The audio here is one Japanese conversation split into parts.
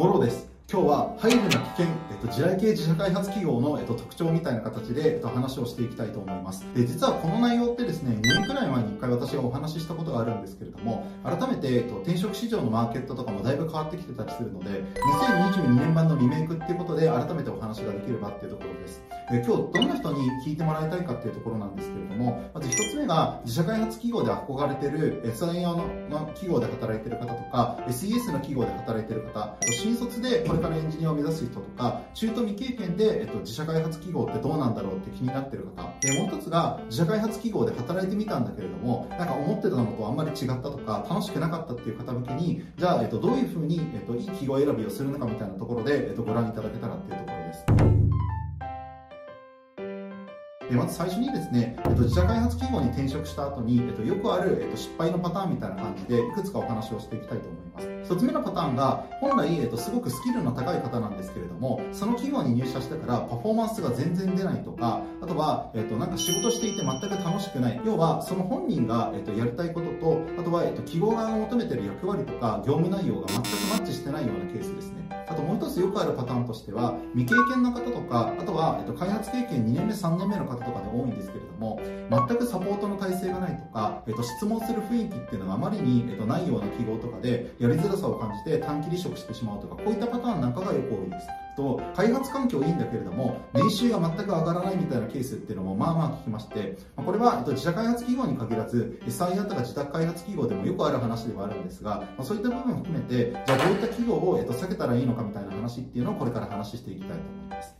ものです。今日は配慮な危険、えっと、地雷系自社開発企業の、えっと、特徴みたいな形で、えっと、話をしていきたいと思います。で、実はこの内容ってですね、2年くらい前に1回私がお話ししたことがあるんですけれども、改めて、えっと、転職市場のマーケットとかもだいぶ変わってきてたりするので、2022年版のリメイクっていうことで、改めてお話ができればっていうところです。で、今日どんな人に聞いてもらいたいかっていうところなんですけれども、まず1つ目が、自社開発企業で憧れてる SIA の企業で働いてる方とか、SES の企業で働いてる方、新卒でこれからエンジニアを目指す人とか、中途未経験で、えっと、自社開発企業ってどうなんだろうって気になってる方。で、もう一つが、自社開発企業で働いてみたんだけれども、なんか思ってたのとあんまり違ったとか、楽しくなかったっていう方向けに、じゃあ、えっと、どういうふうに、えっと、いい企業選びをするのかみたいなところで、えっと、ご覧いただけたらっていうところです。でまず最初にですね、えっと、自社開発企業に転職した後に、えっと、よくある、えっと、失敗のパターンみたいな感じで、いくつかお話をしていきたいと思います。一つ目のパターンが、本来、えっと、すごくスキルの高い方なんですけれども、その企業に入社してからパフォーマンスが全然出ないとか、あとは、えっと、なんか仕事していて全く楽しくない。要は、その本人が、えっと、やりたいことと、あとは、えっと、企業側が求めてる役割とか、業務内容が全くマッチしてないようなケースですね。あともう一つよくあるパターンとしては、未経験の方とか、あとは、えっと、開発経験2年目、3年目の方とかで多いんですけれども、全くサポートの体制がないとか、えっと、質問する雰囲気っていうのがあまりに、えっと、ないような記号とかで、やりづらさを感じて短期離職してしまうとか、こういったパターンなんかがよく多いです。と、開発環境いいんだけれども、年収が全く上がらないみたいなケースっていうのもまあまあ聞きまして、これは、自社開発企業に限らず、SIR とか自宅開発企業でもよくある話ではあるんですが、そういった部分を含めて、じゃあどういった企業を、避けたらいいのかみたいな話っていうのをこれから話していきたいと思います。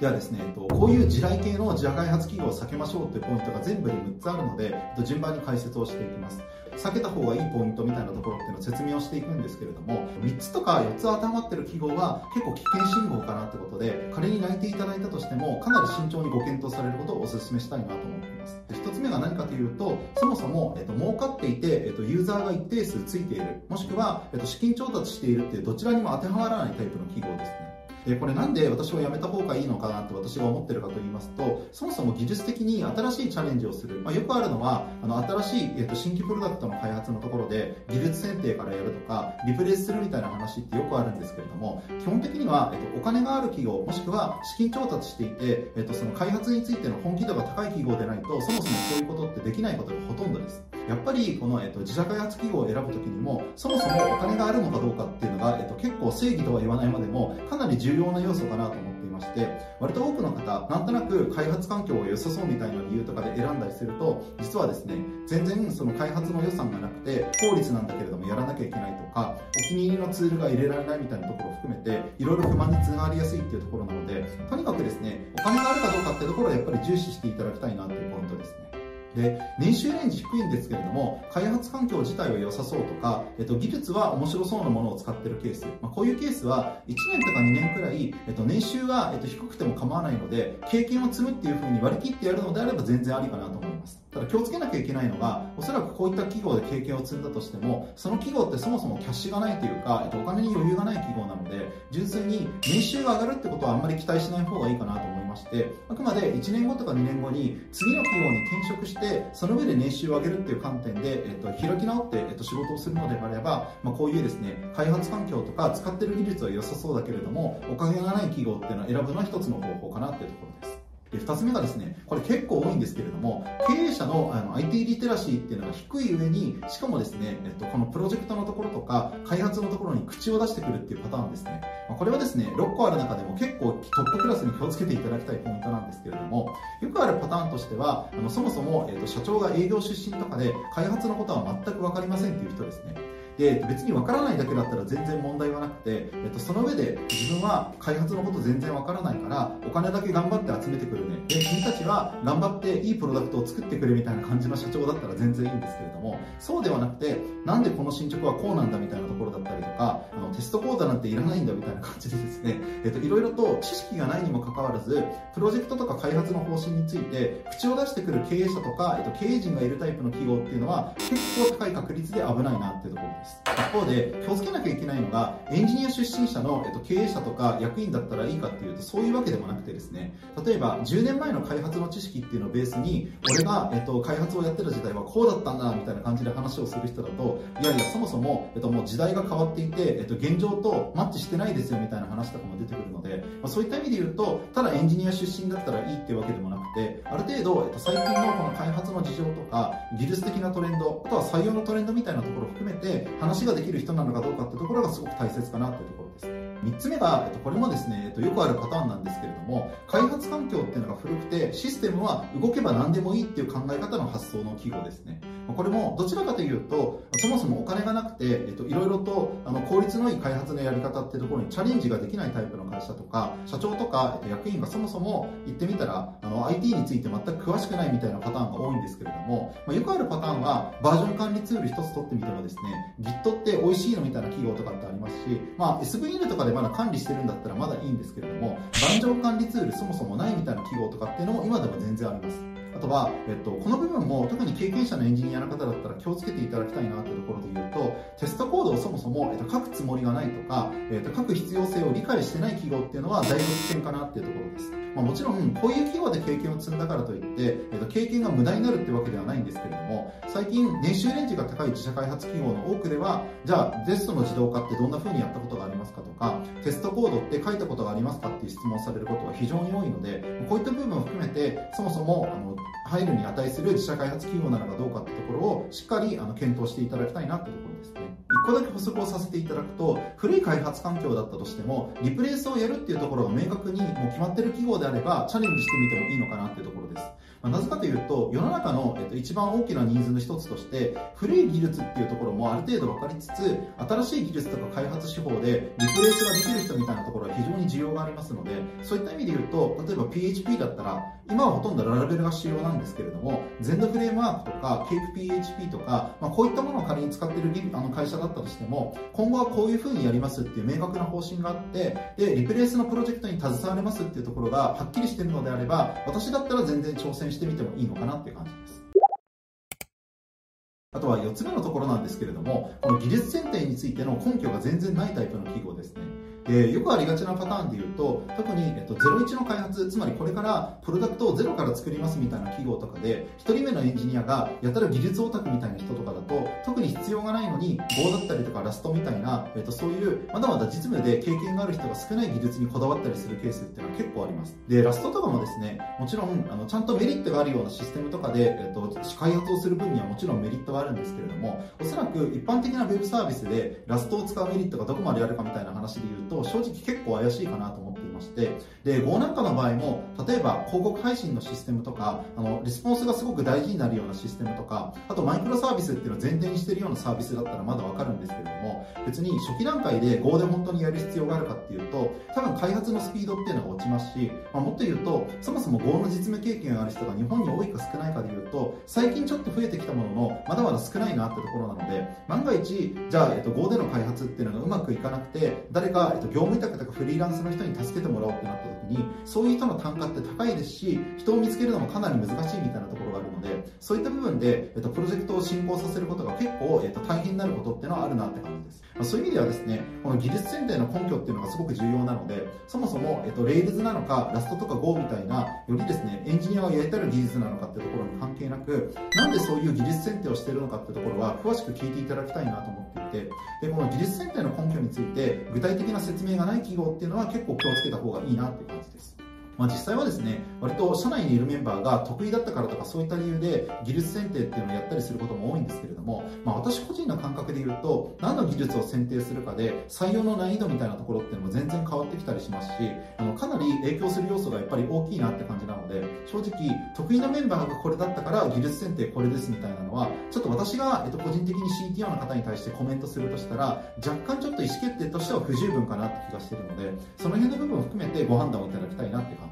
ではですね、こういう地雷系の自社開発企業を避けましょうというポイントが全部で6つあるので、順番に解説をしていきます。避けた方がいいポイントみたいなところっていうのを説明をしていくんですけれども、3つとか4つ当てはまってる記号は結構危険信号かなってことで、仮に泣いていただいたとしても、かなり慎重にご検討されることをお勧めしたいなと思っています。1つ目が何かというと、そもそも、えっと、儲かっていて、えっと、ユーザーが一定数ついている、もしくは、えっと、資金調達しているっていうどちらにも当てはまらないタイプの記号ですね。でこれなんで私はやめた方がいいのかなって私が思ってるかと言いますとそもそも技術的に新しいチャレンジをする、まあ、よくあるのはあの新しい、えー、と新規プロダクトの開発のところで技術選定からやるとかリプレイするみたいな話ってよくあるんですけれども基本的には、えー、とお金がある企業もしくは資金調達していて、えー、とその開発についての本気度が高い企業でないとそもそもそういうことってできないことがほとんどです。やっぱりこの、えっと、自社開発企業を選ぶときにもそもそもお金があるのかどうかっていうのが、えっと、結構正義とは言わないまでもかなり重重要な要素かなと思っていまして割と多くの方なんとなく開発環境が良さそうみたいな理由とかで選んだりすると実はですね全然その開発の予算がなくて効率なんだけれどもやらなきゃいけないとかお気に入りのツールが入れられないみたいなところを含めていろいろ不満につながりやすいっていうところなのでとにかくですねお金があるかどうかっていうところをやっぱり重視していただきたいなっていうポイントですね。で年収レンジ低いんですけれども開発環境自体は良さそうとか、えっと、技術は面白そうなものを使ってるケース、まあ、こういうケースは1年とか2年くらい、えっと、年収が、えっと、低くても構わないので経験を積むっていうふうに割り切ってやるのであれば全然ありかなと思います。ただ気をつけなきゃいけないのがおそらくこういった企業で経験を積んだとしてもその企業ってそもそもキャッシュがないというか、えっと、お金に余裕がない企業なので純粋に年収が上がるってことはあんまり期待しない方がいいかなと思いましてあくまで1年後とか2年後に次の企業に転職してその上で年収を上げるっていう観点で、えっと、開き直って、えっと、仕事をするのであれば、まあ、こういうですね開発環境とか使ってる技術は良さそうだけれどもお金がない企業っていうのは選ぶのは一つの方法かなっていうところです。で2つ目がですねこれ結構多いんですけれども経営者のあの IT リテラシーっていうのが低い上にしかもですね、えっと、このプロジェクトのところとか開発のところに口を出してくるっていうパターンですね、まあ、これはですね6個ある中でも結構トップクラスに気をつけていただきたいポイントなんですけれどもよくあるパターンとしてはあのそもそも、えっと、社長が営業出身とかで開発のことは全く分かりませんっていう人ですね。で別に分からないだけだったら全然問題はなくて、えっと、その上で自分は開発のこと全然分からないからお金だけ頑張って集めてくるね。で君たちは頑張っていいプロダクトを作ってくれみたいな感じの社長だったら全然いいんですけれどもそうではなくてなんでこの進捗はこうなんだみたいなところだったりとかあのテストコードなんていらないんだみたいな感じでですね、えっと、いろいろと知識がないにもかかわらずプロジェクトとか開発の方針について口を出してくる経営者とか、えっと、経営陣がいるタイプの企業っていうのは結構高い確率で危ないなっていうところです。一方で気をつけなきゃいけないのがエンジニア出身者の、えっと、経営者とか役員だったらいいかっていうとそういうわけでもなくてですね。例えば10年前の開発の知識っていうのをベースに俺が、えっと、開発をやってた時代はこうだったんだみたいな感じで話をする人だといやいやそもそも、えっと、もう時代が変わっていて、えっと、現状とマッチしてないですよみたいな話とかも出てくるので、まあ、そういった意味で言うとただエンジニア出身だったらいいっていうわけでもなくてある程度、えっと、最近のこの開発の事情とか技術的なトレンドあとは採用のトレンドみたいなところを含めて話ができる人なのかどうかってところがすごく大切かなっていうところです。3つ目が、えっと、これもですね、えっと、よくあるパターンなんですけれども開発環境っていうのが古くてシステムは動けば何でもいいっていう考え方の発想の記号ですね。これもどちらかというとそもそもお金がなくて、えっと、いろいろとあの効率のいい開発のやり方っていうところにチャレンジができないタイプの会社とか社長とか、えっと、役員がそもそも言ってみたらあの IT について全く詳しくないみたいなパターンが多いんですけれども、まあ、よくあるパターンはバージョン管理ツール一つ取ってみてもですね Git って美味しいのみたいな企業とかってありますし、まあ、SVN とかでまだ管理してるんだったらまだいいんですけれども盤上管理ツールそもそもないみたいな企業とかっていうのも今でも全然あります。あとは、えっと、この部分も特に経験者のエンジニアの方だったら気をつけていただきたいなというところで言うとテストコードをそもそも、えっと、書くつもりがないとか、えっと、書く必要性を理解してない企業っていうのはだいぶ危険かなっていうところです、まあ、もちろんこういう企業で経験を積んだからといって、えっと、経験が無駄になるってわけではないんですけれども最近年収レンジが高い自社開発企業の多くではじゃあテストの自動化ってどんな風にやったことがありますかとかテストコードって書いたことがありますかっていう質問をされることが非常に多いのでこういった部分を含めてそもそもあの入るに値する自社開発企業なのかどうかってところをしっかりあの検討していただきたいなってところですね。1個だけ補足をさせていただくと古い開発環境だったとしてもリプレイスをやるっていうところが明確にもう決まってる企業であればチャレンジしてみてもいいのかなっていうところです。まあ、なぜかというと世の中の、えっと、一番大きなニーズの一つとして古い技術っていうところもある程度分かりつつ新しい技術とか開発手法でリプレイスができる人みたいなところは非常に需要がありますのでそういった意味で言うと例えば PHP だったら今はほとんどララベルが主要なんですけれども全土フレームワークとか CakePHP とか、まあ、こういったものを仮に使っているあの会社だったとしても今後はこういうふうにやりますっていう明確な方針があってでリプレイスのプロジェクトに携われますっていうところがはっきりしてるのであれば私だったら全然挑戦してみてもいいのかなっていう感じです。あとは4つ目のところなんですけれども、この技術選定についての根拠が全然ないタイプの記号ですね。でよくありがちなパターンで言うと特に、えっと、01の開発つまりこれからプロダクトをゼロから作りますみたいな企業とかで1人目のエンジニアがやたら技術オタクみたいな人とかだと特に必要がないのに Go だったりとかラストみたいな、えっと、そういうまだまだ実務で経験がある人が少ない技術にこだわったりするケースっていうのは結構あります。でラストとかもですねもちろんあのちゃんとメリットがあるようなシステムとかで、えっと、開発をする分にはもちろんメリットがあるんですけれどもおそらく一般的な Web サービスでラストを使うメリットがどこまであるかみたいな話で言うと正直結構怪しいかなと思ましてで Go なんかの場合も例えば広告配信のシステムとかあのリスポンスがすごく大事になるようなシステムとかあとマイクロサービスっていうのを前提にしてるようなサービスだったらまだわかるんですけれども別に初期段階で Go で本当にやる必要があるかっていうと多分開発のスピードっていうのが落ちますし、まあ、もっと言うとそもそも Go の実務経験がある人が日本に多いか少ないかでいうと最近ちょっと増えてきたもののまだまだ少ないなってところなので万が一じゃあ、えっと、Go での開発っていうのがうまくいかなくて誰か、えっと、業務委託とかフリーランスの人に助けてもらおうってなった時にそういう人の単価って高いですし人を見つけるのもかなり難しいみたいなところがあるのでそういった部分で、えっと、プロジェクトを進行させることが結構、えっと、大変になることっていうのはあるなって感じです、まあ、そういう意味ではですねこの技術選定の根拠っていうのがすごく重要なのでそもそも、えっと、レイルズなのかラストとか Go みたいなよりですねエンジニアをやりたる技術なのかっていうところに関係なくなんでそういう技術選定をしているのかっていうところは詳しく聞いていただきたいなと思っていてでこの技術選定の根拠について具体的な説明がない企業っていうのは結構気をつけた方がいいなっていう感じですまあ、実際はですね割と社内にいるメンバーが得意だったからとかそういった理由で技術選定っていうのをやったりすることも多いんですけれども、まあ、私個人の感覚で言うと何の技術を選定するかで採用の難易度みたいなところっていうのも全然変わってきたりしますしあのかなり影響する要素がやっぱり大きいなって感じなので正直得意なメンバーがこれだったから技術選定これですみたいなのはちょっと私が、えっと、個人的に CTO の方に対してコメントするとしたら若干ちょっと意思決定としては不十分かなって気がしてるのでその辺の部分を含めてご判断をいただきたいなって感じ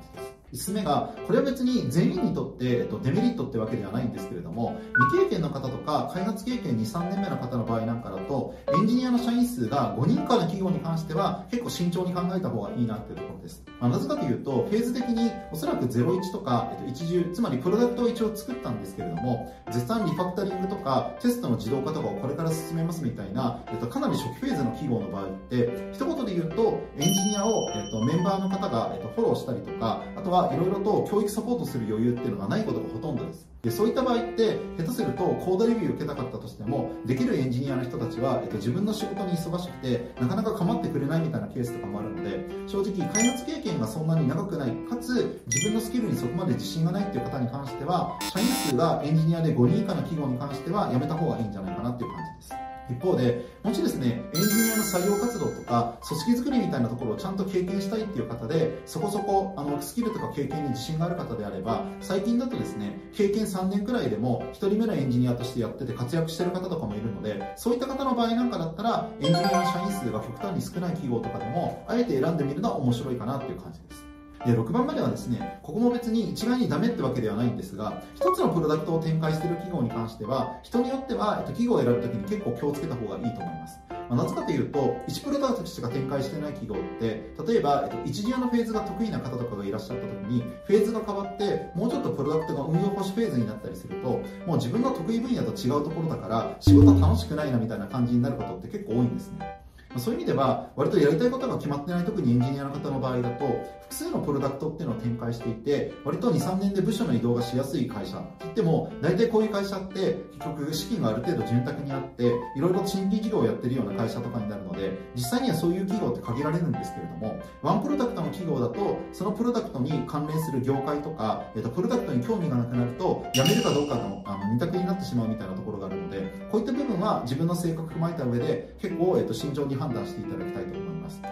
です5つ目が、これは別に全員にとって、えっと、デメリットってわけではないんですけれども、未経験の方とか、開発経験2、3年目の方の場合なんかだと、エンジニアの社員数が5人以下の企業に関しては、結構慎重に考えた方がいいなっていうところです。まあ、なぜかというと、フェーズ的におそらく01とか、えっと、一重、つまりプロダクトを一応作ったんですけれども、絶賛リファクタリングとか、テストの自動化とかをこれから進めますみたいな、えっと、かなり初期フェーズの企業の場合って、一言で言うと、エンジニアを、えっと、メンバーの方が、えっと、フォローしたりとか、あとはいろいろと教育サポートする余裕っていうのがないことがほとんどです。でそういった場合って下手するとコードレビュー受けたかったとしてもできるエンジニアの人たちは、えっと、自分の仕事に忙しくてなかなか構ってくれないみたいなケースとかもあるので正直開発経験がそんなに長くない。かつ自分のスキルにそこまで自信がないっていう方に関しては社員数がエンジニアで5人以下の企業に関してはやめた方がいいんじゃないかなっていう感じです。一方で、もしですね、エンジニアの作業活動とか、組織づくりみたいなところをちゃんと経験したいっていう方で、そこそこ、あの、スキルとか経験に自信がある方であれば、最近だとですね、経験3年くらいでも、1人目のエンジニアとしてやってて活躍してる方とかもいるので、そういった方の場合なんかだったら、エンジニアの社員数が極端に少ない企業とかでも、あえて選んでみるのは面白いかなっていう感じです。で6番まではですねここも別に一概にダメってわけではないんですが一つのプロダクトを展開している企業に関しては人によっては、えっと、企業を選ぶときに結構気をつけた方がいいと思いますまあ、なぜかというと、1プロダクトしか展開してない企業って、例えば、えっと、一流のフェーズが得意な方とかがいらっしゃった時に、フェーズが変わって、もうちょっとプロダクトが運用保守フェーズになったりすると、もう自分の得意分野と違うところだから、仕事楽しくないなみたいな感じになることって結構多いんですね。そういう意味では、割とやりたいことが決まってない、特にエンジニアの方の場合だと、複数のプロダクトっていうのを展開していて、割と2、3年で部署の移動がしやすい会社って言っても、大体こういう会社って、結局資金がある程度潤沢にあって、いろいろ新規事業をやってるような会社とかになるので、実際にはそういう企業って限られるんですけれども、ワンプロダクトの企業だと、そのプロダクトに関連する業界とか、えっと、プロダクトに興味がなくなると、辞めるかどうかのあの二択になってしまうみたいなところがあるので、こういった部分は自分の性格を踏まえた上で、結構、えっと、慎重に判判断していただきたいと思います。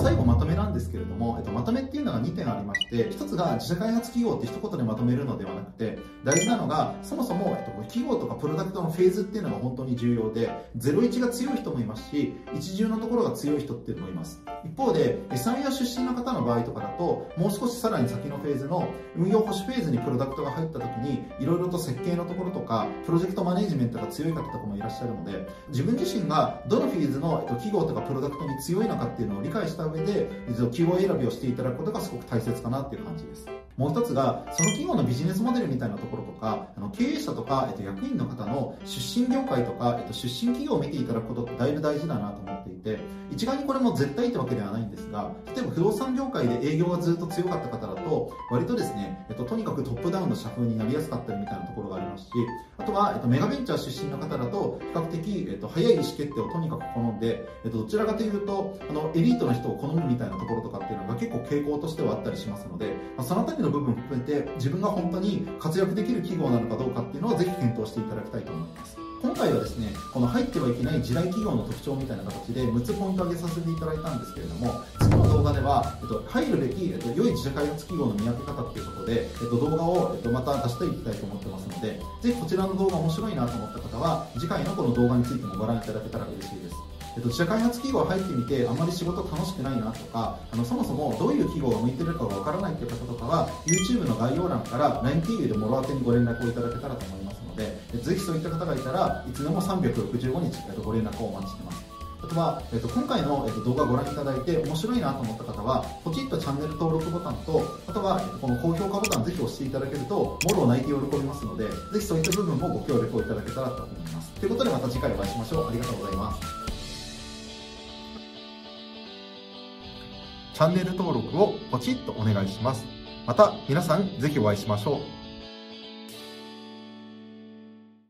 最後まですけれども、えっと、まとめっていうのが2点ありまして、1つが自社開発企業って一言でまとめるのではなくて、大事なのが、そもそも、えっと、企業とかプロダクトのフェーズっていうのが本当に重要で、01が強い人もいますし、一重のところが強い人っていうのもいます。一方で、SIR 出身の方の場合とかだと、もう少しさらに先のフェーズの運用保守フェーズにプロダクトが入った時に、いろいろと設計のところとか、プロジェクトマネジメントが強い方とかもいらっしゃるので、自分自身がどのフェーズのえっと企業とかプロダクトに強いのかっていうのを理解した上で、企業選びをしていただくことがすごく大切かなっていう感じです。もう一つが、その企業のビジネスモデルみたいなところとか、あの経営者とか、えっと、役員の方の出身業界とか、えっと、出身企業を見ていただくことってだいぶ大事だなと思っていて、一概にこれも絶対ってわけではないんですが、例えば不動産業界で営業がずっと強かった方だと、割とですね、えっと、とにかくトップダウンの社風になりやすかったりみたいなところがありますし、とは、えっと、メガベンチャー出身の方だと、比較的、えっと、早い意思決定をとにかく好んで、えっと、どちらかというと、あの、エリートの人を好むみたいなところとかっていうのが結構傾向としてはあったりしますので、まあ、そのあたりの部分を含めて、自分が本当に活躍できる企業なのかどうかっていうのはぜひ検討していただきたいと思います。今回はですねこの入ってはいけない地雷企業の特徴みたいな形で6つポイントを挙げさせていただいたんですけれども次の動画では、えっと、入るべき、えっと、良い自社開発企業の見分け方っていうことで、えっと、動画を、えっと、また出していきたいと思ってますのでぜひこちらの動画面白いなと思った方は次回のこの動画についてもご覧いただけたら嬉しいです。えっと、自社開発企業入ってみてあまり仕事楽しくないなとかあのそもそもどういう企業が向いてるかがわからないという方とかは YouTube の概要欄から LINE 経由でもろ当てにご連絡をいただけたらと思います。のでぜひそういった方がいたらいつでも365日、えっと、ご連絡をお待ちしてますあとは、えっと、今回の、えっと、動画をご覧いただいて面白いなと思った方は、ポチッとチャンネル登録ボタンと、あとは、えっと、この高評価ボタンぜひ押していただけると、もろ泣いて喜びますので、ぜひそういった部分もご協力をいただけたらと思います。ということでまた次回お会いしましょう。ありがとうございます。チャンネル登録をポチッとお願いします。また皆さんぜひお会いしましょう。